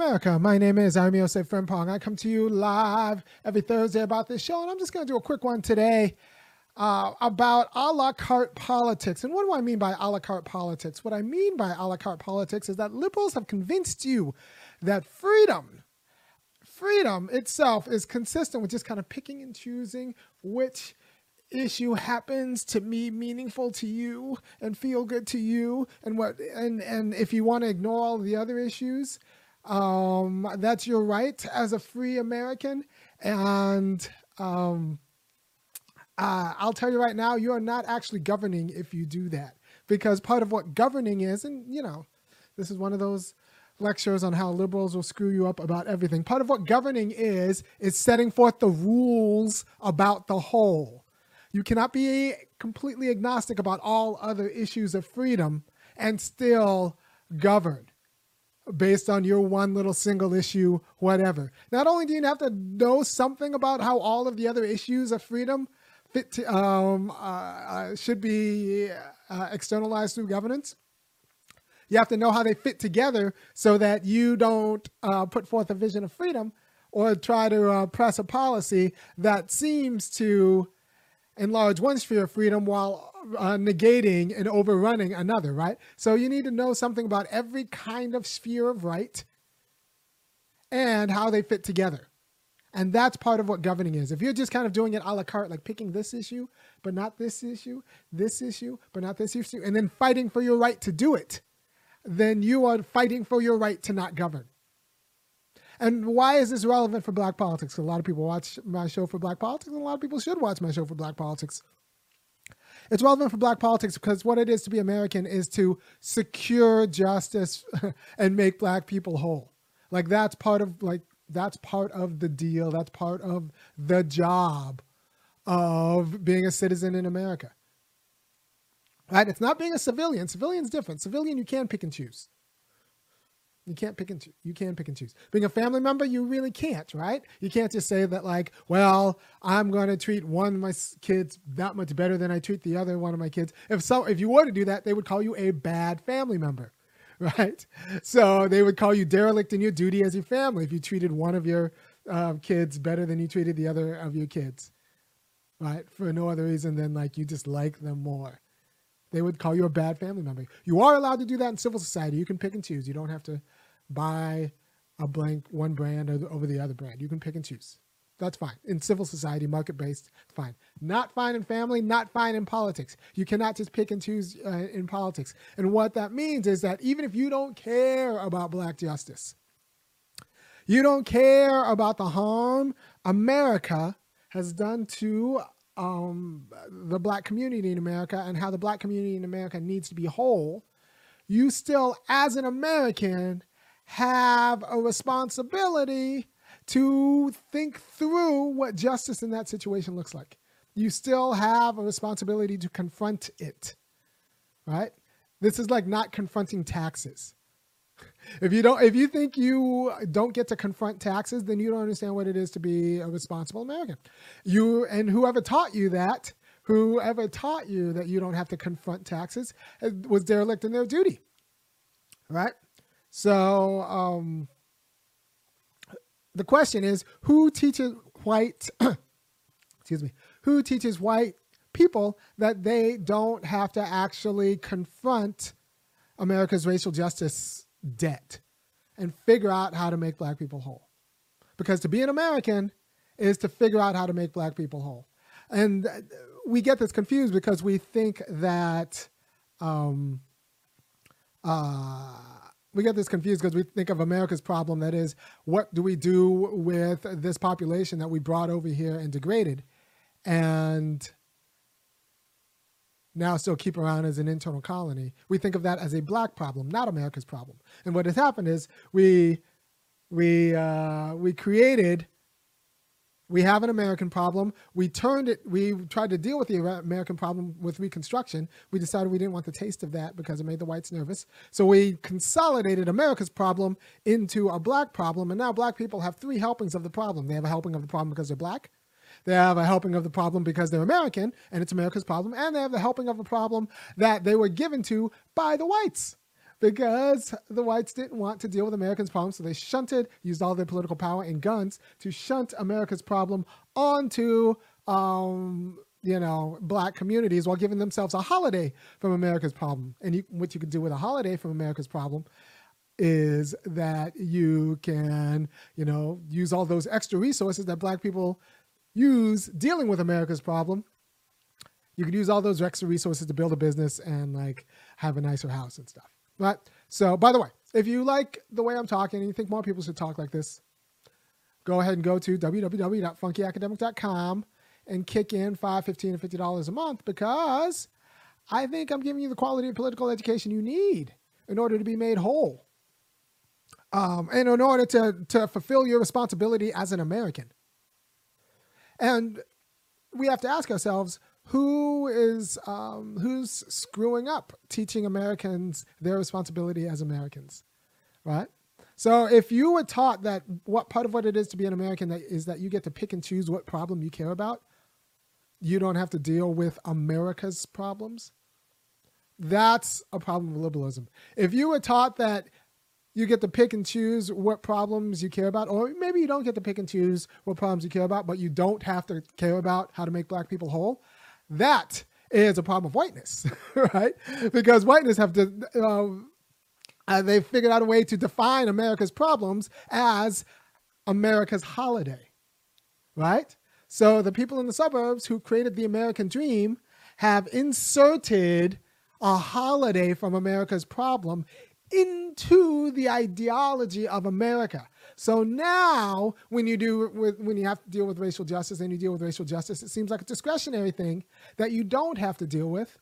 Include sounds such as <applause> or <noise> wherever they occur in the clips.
America, my name is Irami Osei-Frimpong. I come to you live every Thursday about this show, and I'm just going to do a quick one today uh, about a la carte politics. And what do I mean by a la carte politics? What I mean by a la carte politics is that liberals have convinced you that freedom, freedom itself is consistent with just kind of picking and choosing which issue happens to be meaningful to you and feel good to you and what and and if you want to ignore all the other issues um that's your right as a free american and um uh, I'll tell you right now, you are not actually governing if you do that. Because part of what governing is, and you know, this is one of those lectures on how liberals will screw you up about everything. Part of what governing is, is setting forth the rules about the whole. You cannot be completely agnostic about all other issues of freedom and still govern based on your one little single issue, whatever. Not only do you have to know something about how all of the other issues of freedom fit to, um, uh, uh, should be uh, externalized through governance. You have to know how they fit together so that you don't uh, put forth a vision of freedom or try to uh, press a policy that seems to enlarge one sphere of freedom while uh, negating and overrunning another, right? So you need to know something about every kind of sphere of right and how they fit together. And that's part of what governing is. If you're just kind of doing it a la carte, like picking this issue, but not this issue, this issue, but not this issue, and then fighting for your right to do it, then you are fighting for your right to not govern. And why is this relevant for black politics? A lot of people watch my show for black politics, and a lot of people should watch my show for black politics. It's relevant for black politics because what it is to be American is to secure justice <laughs> and make black people whole. Like that's part of like that's part of the deal. That's part of the job of being a citizen in America. Right? It's not being a civilian. Civilian's different. Civilian, you can pick and choose. You can't pick and choose. You can pick and choose. Being a family member, you really can't, right? You can't just say that, like, well, I'm going to treat one of my kids that much better than I treat the other one of my kids. If so, if you were to do that, they would call you a bad family member. <laughs> right? So they would call you derelict in your duty as your family if you treated one of your uh, kids better than you treated the other of your kids, right? For no other reason than like you just like them more. They would call you a bad family member. You are allowed to do that in civil society. You can pick and choose. You don't have to buy a blank one brand over the other brand. You can pick and choose. That's fine. In civil society, market based, fine. Not fine in family, not fine in politics. You cannot just pick and choose uh, in politics. And what that means is that even if you don't care about black justice, you don't care about the harm America has done to um, the black community in America and how the black community in America needs to be whole, you still, as an American, have a responsibility to think through what justice in that situation looks like. You still have a responsibility to confront it, right? This is like not confronting taxes. <laughs> If you don't, if you think you don't get to confront taxes, then you don't understand what it is to be a responsible American. You and whoever taught you that, whoever taught you that you don't have to confront taxes, uh, was derelict in their duty, right? So, um, the question is who teaches white <clears throat> excuse me who teaches white people that they don't have to actually confront America's racial justice debt and figure out how to make black people whole. Because to be an American is to figure out how to make black people whole. And we get this confused because we think that um, uh, we get this confused because we think of America's problem that is, what do we do with this population that we brought over here and degraded and now still keep around as an internal colony? We think of that as a black problem, not America's problem. And what has happened is we we uh, we created we have an American problem. We turned it, we tried to deal with the American problem with Reconstruction. We decided we didn't want the taste of that because it made the whites nervous. So we consolidated America's problem into a black problem. And now black people have three helpings of the problem. They have a helping of the problem because they're black. They have a helping of the problem because they're American and it's America's problem. And they have the helping of a problem that they were given to by the whites because the whites didn't want to deal with Americans' problems, so they shunted, used all their political power and guns to shunt America's problem onto, um, you know, black communities while giving themselves a holiday from America's problem. And you, what you could do with a holiday from America's problem is that you can, you know, use all those extra resources that black people use dealing with America's problem. You could use all those extra resources to build a business and like have a nicer house and stuff. Right? So, by the way, if you like the way I'm talking and you think more people should talk like this, go ahead and go to www.funkyacademic.com and kick in 5 15 and $50 a month because I think I'm giving you the quality of political education you need in order to be made whole. Um, and in order to, to fulfill your responsibility as an American. And we have to ask ourselves who is um, who's screwing up teaching Americans their responsibility as Americans, right? So if you were taught that what part of what it is to be an American that is that you get to pick and choose what problem you care about, you don't have to deal with America's problems. That's a problem of liberalism. If you were taught that you get to pick and choose what problems you care about, or maybe you don't get to pick and choose what problems you care about, but you don't have to care about how to make black people whole, that is a problem of whiteness, <laughs> right? Because whiteness have to, uh, uh, they've figured out a way to define America's problems as America's holiday, right? So the people in the suburbs who created the American dream have inserted a holiday from America's problem into the ideology of America. So now, when you do with, when you have to deal with racial justice and you deal with racial justice, it seems like a discretionary thing that you don't have to deal with,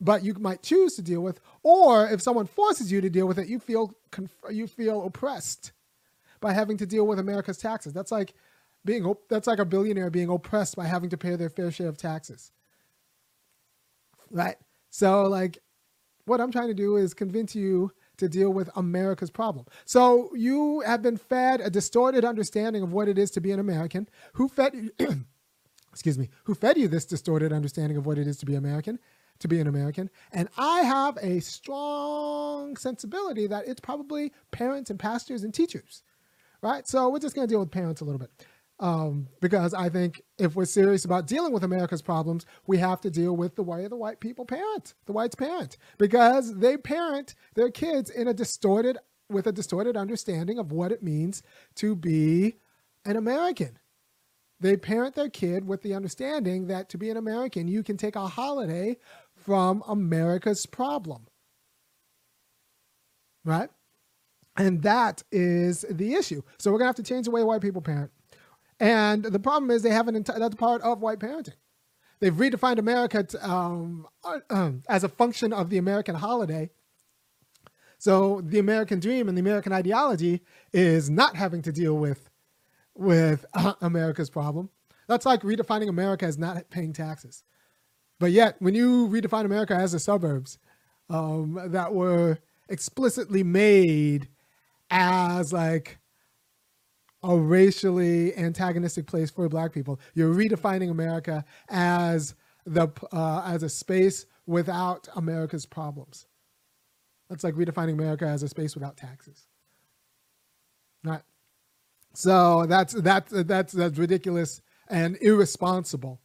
but you might choose to deal with. Or if someone forces you to deal with it, you feel you feel oppressed by having to deal with America's taxes. That's like being that's like a billionaire being oppressed by having to pay their fair share of taxes. Right? So like what I'm trying to do is convince you to deal with America's problem. So you have been fed a distorted understanding of what it is to be an American. Who fed you, <clears throat> excuse me, who fed you this distorted understanding of what it is to be American, to be an American? And I have a strong sensibility that it's probably parents and pastors and teachers. Right? So we're just going to deal with parents a little bit um, because I think if we're serious about dealing with America's problems, we have to deal with the way the white people parent, the whites parent, because they parent their kids in a distorted, with a distorted understanding of what it means to be an American. They parent their kid with the understanding that to be an American, you can take a holiday from America's problem. Right? And that is the issue. So we're going to have to change the way white people parent. And the problem is they haven't, that's part of white parenting. They've redefined America to, um, uh, <clears throat> as a function of the American holiday. So the American dream and the American ideology is not having to deal with, with uh, <laughs> America's problem. That's like redefining America as not paying taxes. But yet, when you redefine America as the suburbs um, that were explicitly made as like a racially antagonistic place for black people. You're redefining America as the uh, as a space without America's problems. That's like redefining America as a space without taxes. Right. So that's that's that's that's ridiculous and irresponsible,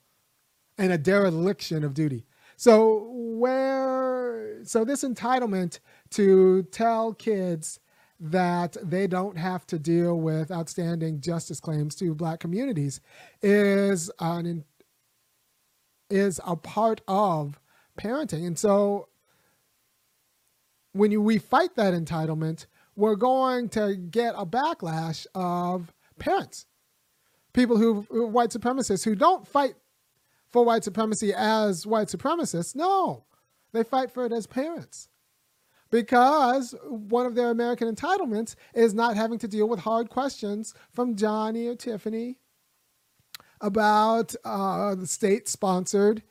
and a dereliction of duty. So where so this entitlement to tell kids that they don't have to deal with outstanding justice claims to black communities is an is a part of parenting. And so when you, we fight that entitlement we're going to get a backlash of parents people who white supremacists who don't fight for white supremacy as white supremacists. No they fight for it as parents because one of their American entitlements is not having to deal with hard questions from Johnny or Tiffany about uh, the state sponsored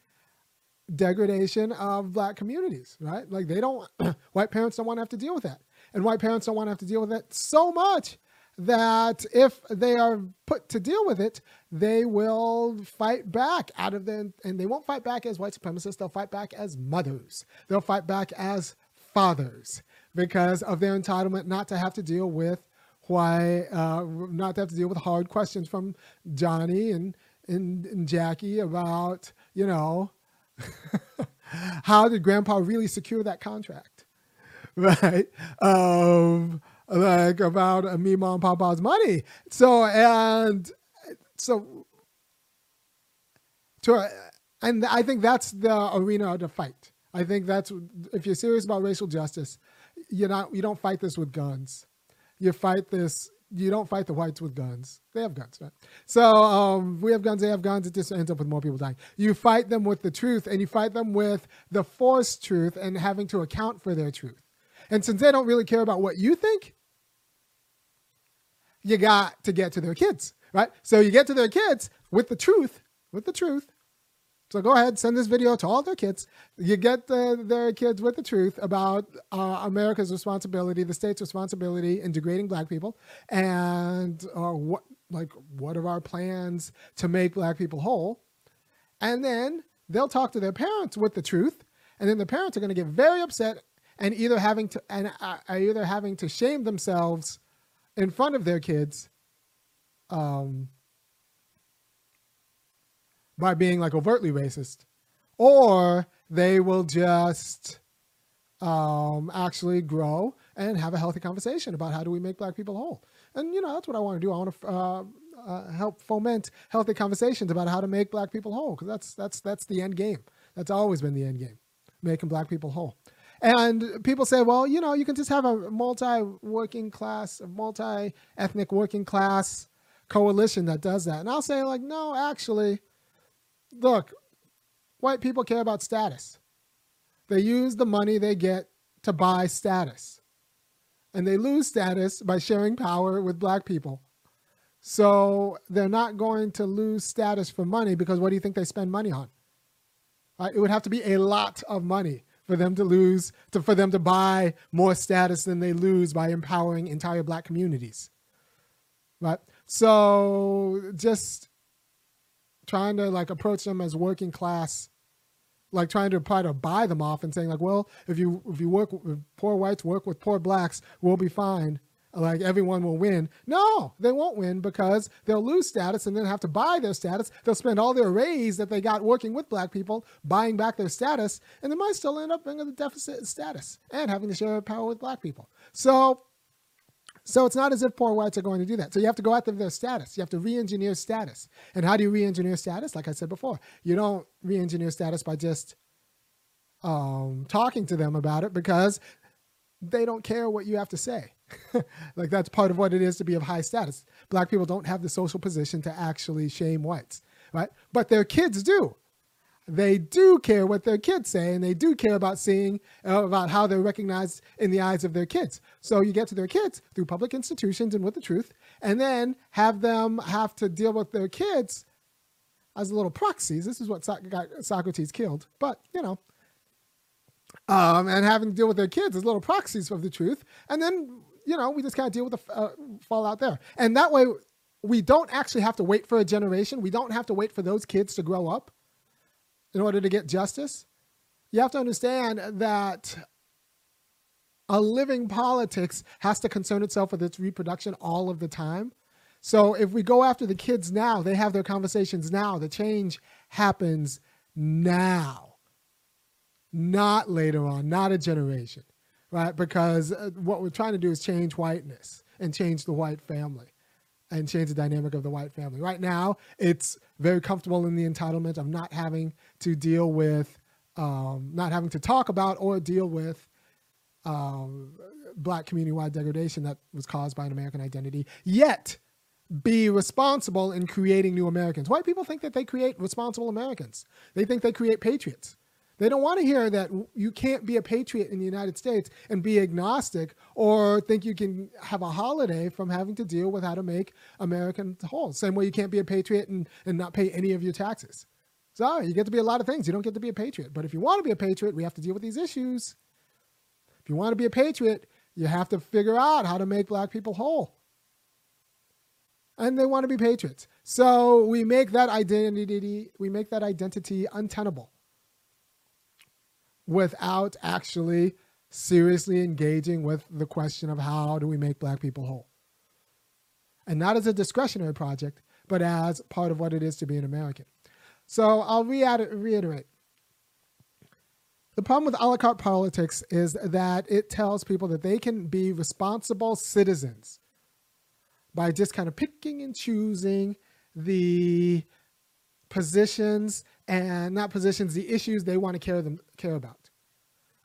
degradation of black communities, right? Like they don't, <clears throat> white parents don't want to have to deal with that. And white parents don't want to have to deal with it so much that if they are put to deal with it, they will fight back out of them, and they won't fight back as white supremacists, they'll fight back as mothers. They'll fight back as fathers because of their entitlement not to have to deal with why uh, not to have to deal with hard questions from Johnny and and, and Jackie about you know <laughs> how did Grandpa really secure that contract, <laughs> right? Um, like about uh, me, mom, papa's money. So and so to and I think that's the arena to fight. I think that's if you're serious about racial justice, you're not you don't fight this with guns. You fight this. You don't fight the whites with guns. They have guns, right? So um, we have guns. They have guns. It just ends up with more people dying. You fight them with the truth, and you fight them with the forced truth and having to account for their truth. And since they don't really care about what you think, you got to get to their kids, right? So you get to their kids with the truth, with the truth, so go ahead, send this video to all their kids. You get the, their kids with the truth about uh, America's responsibility, the state's responsibility in degrading black people, and uh, what like what are our plans to make black people whole. And then they'll talk to their parents with the truth, and then the parents are going to get very upset and either having to and uh, either having to shame themselves in front of their kids. Um, by being like overtly racist, or they will just um, actually grow and have a healthy conversation about how do we make black people whole. And you know that's what I want to do. I want to uh, uh, help foment healthy conversations about how to make black people whole because that's that's that's the end game. That's always been the end game, making black people whole. And people say, well, you know, you can just have a multi-working class, a multi-ethnic working class coalition that does that. And I'll say, like, no, actually, look, white people care about status. They use the money they get to buy status. And they lose status by sharing power with black people. So they're not going to lose status for money because what do you think they spend money on? It would have to be a lot of money for them to lose, to, for them to buy more status than they lose by empowering entire black communities. Right? So just trying to like approach them as working class like trying to try to buy them off and saying like well if you if you work with poor whites work with poor blacks we'll be fine. Like everyone will win. No they won't win because they'll lose status and then have to buy their status. They'll spend all their raise that they got working with black people buying back their status and they might still end up in a deficit status and having to share power with black people. So so it's not as if poor whites are going to do that. So you have to go after their status. You have to re-engineer status. And how do you re-engineer status? Like I said before, you don't re-engineer status by just um, talking to them about it because they don't care what you have to say. <laughs> like that's part of what it is to be of high status. Black people don't have the social position to actually shame whites, right? But their kids do they do care what their kids say and they do care about seeing uh, about how they're recognized in the eyes of their kids. So you get to their kids through public institutions and with the truth and then have them have to deal with their kids as little proxies. This is what so- got socrates killed but you know um, and having to deal with their kids as little proxies of the truth and then you know we just kind of deal with the uh, fallout there. And that way we don't actually have to wait for a generation. We don't have to wait for those kids to grow up in order to get justice, you have to understand that a living politics has to concern itself with its reproduction all of the time. So if we go after the kids now, they have their conversations now. The change happens now, not later on, not a generation, right? Because uh, what we're trying to do is change whiteness and change the white family and change the dynamic of the white family. Right now, it's very comfortable in the entitlement of not having to deal with, um, not having to talk about or deal with um, black community wide degradation that was caused by an American identity, yet be responsible in creating new Americans. White people think that they create responsible Americans, they think they create patriots. They don't want to hear that you can't be a patriot in the United States and be agnostic or think you can have a holiday from having to deal with how to make Americans whole. Same way you can't be a patriot and, and not pay any of your taxes. So you get to be a lot of things. You don't get to be a patriot. But if you want to be a patriot, we have to deal with these issues. If you want to be a patriot, you have to figure out how to make black people whole. And they want to be patriots. So we make that identity, we make that identity untenable without actually seriously engaging with the question of how do we make black people whole. And not as a discretionary project, but as part of what it is to be an American. So I'll reiterate. The problem with a la carte politics is that it tells people that they can be responsible citizens by just kind of picking and choosing the positions and not positions, the issues they want to care them care about.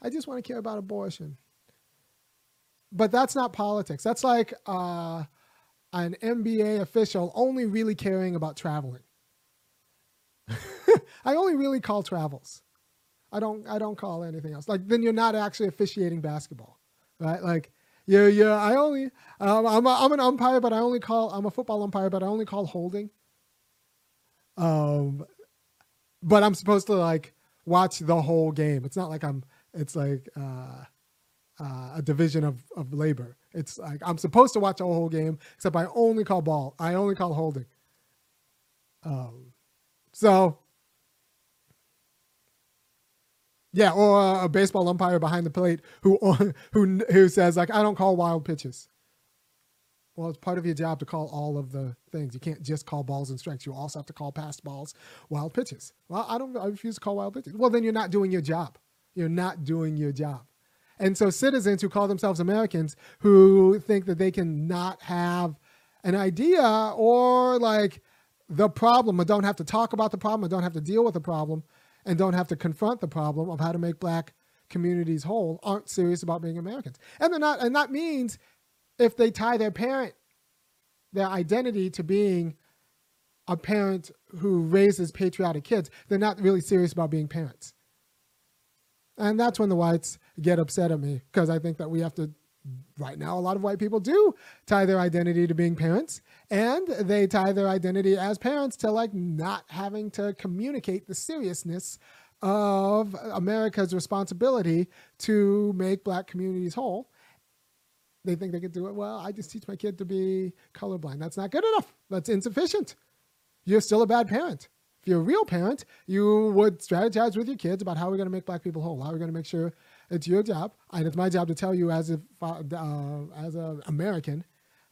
I just want to care about abortion. But that's not politics. That's like uh, an NBA official only really caring about traveling. <laughs> I only really call travels. I don't I don't call anything else. Like then you're not actually officiating basketball, right? Like yeah yeah I only um, I'm a, I'm an umpire, but I only call I'm a football umpire, but I only call holding. Um, but I'm supposed to like watch the whole game. It's not like I'm. It's like uh, uh, a division of of labor. It's like I'm supposed to watch the whole game, except I only call ball. I only call holding. Um, so Yeah, or a baseball umpire behind the plate who <laughs> who who says like I don't call wild pitches. Well, it's part of your job to call all of the things. You can't just call balls and strikes. You also have to call past balls, wild pitches. Well, I don't. I refuse to call wild pitches. Well, then you're not doing your job. You're not doing your job. And so, citizens who call themselves Americans who think that they can not have an idea or like the problem, or don't have to talk about the problem, or don't have to deal with the problem, and don't have to confront the problem of how to make black communities whole aren't serious about being Americans. And they're not, and that means if they tie their parent, their identity to being a parent who raises patriotic kids, they're not really serious about being parents. And that's when the whites get upset at me because I think that we have to right now a lot of white people do tie their identity to being parents and they tie their identity as parents to like not having to communicate the seriousness of America's responsibility to make black communities whole. They think they can do it. Well, I just teach my kid to be colorblind. That's not good enough. That's insufficient. You're still a bad parent. If you're a real parent, you would strategize with your kids about how we're going to make black people whole. How we're going to make sure it's your job, and it's my job to tell you as a uh, as an American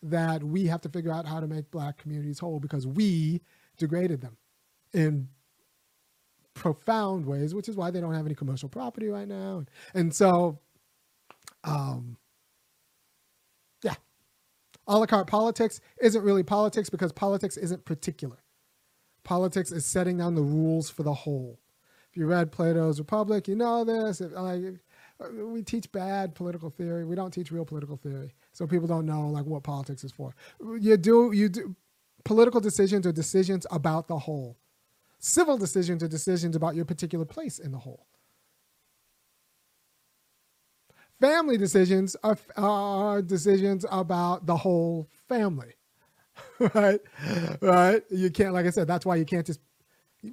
that we have to figure out how to make black communities whole because we degraded them in profound ways, which is why they don't have any commercial property right now. And so, um, yeah, a la carte politics isn't really politics because politics isn't particular. Politics is setting down the rules for the whole. If you read Plato's Republic, you know this. If, like, we teach bad political theory. We don't teach real political theory, so people don't know like what politics is for. You do you do political decisions are decisions about the whole. Civil decisions are decisions about your particular place in the whole. Family decisions are, are decisions about the whole family, <laughs> right? Right? You can't, like I said, that's why you can't just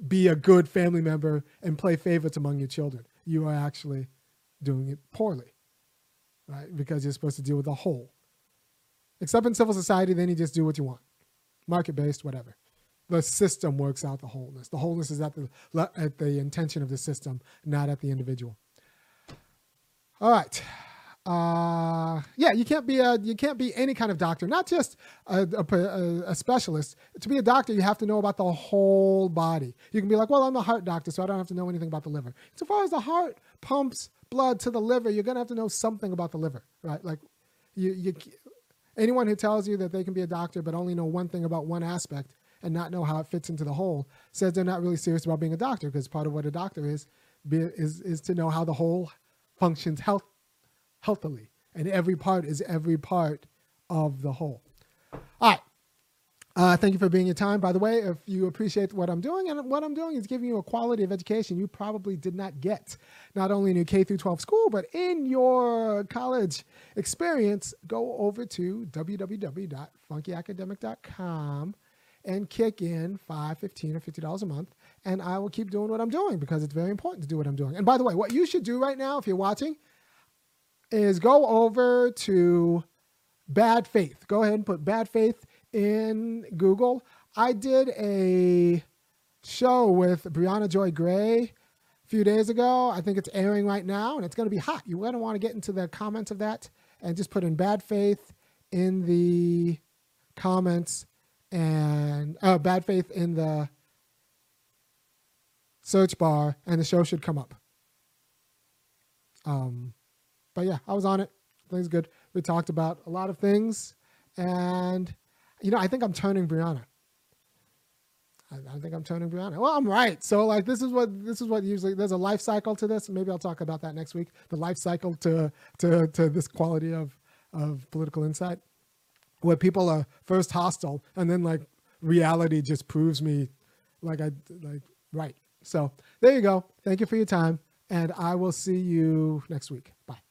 be a good family member and play favorites among your children. You are actually doing it poorly, right? Because you're supposed to deal with the whole. Except in civil society, then you just do what you want, market based, whatever. The system works out the wholeness. The wholeness is at the at the intention of the system, not at the individual. All right. Uh, yeah, you can't be a you can't be any kind of doctor, not just a, a, a, specialist. To be a doctor, you have to know about the whole body. You can be like, well, I'm a heart doctor, so I don't have to know anything about the liver. So far as the heart pumps blood to the liver, you're to have to know something about the liver, right? Like, you, you, anyone who tells you that they can be a doctor but only know one thing about one aspect and not know how it fits into the whole says they're not really serious about being a doctor because part of what a doctor is be, is is to know how the whole functions health healthily, and every part is every part of the whole. All right. Uh, thank you for being your time. By the way, if you appreciate what I'm doing, and what I'm doing is giving you a quality of education you probably did not get, not only in your K through 12 school, but in your college experience, go over to www.funkyacademic.com and kick in five, fifteen, or fifty dollars a month, and I will keep doing what I'm doing because it's very important to do what I'm doing. And by the way, what you should do right now, if you're watching, is go over to Bad Faith. Go ahead and put Bad Faith in Google. I did a show with Briahna Joy Gray a few days ago. I think it's airing right now, and it's going to be hot. You're going to want to get into the comments of that and just put in bad faith in the comments and uh, bad faith in the search bar, and the show should come up. Um, but yeah, I was on it. Things good. We talked about a lot of things, and you know, I think I'm turning Briahna. I, I think I'm turning Briahna. Well, I'm right. So like, this is what this is what usually there's a life cycle to this. Maybe I'll talk about that next week. The life cycle to to to this quality of of political insight, where people are first hostile and then like reality just proves me like I like right. So there you go. Thank you for your time, and I will see you next week. Bye.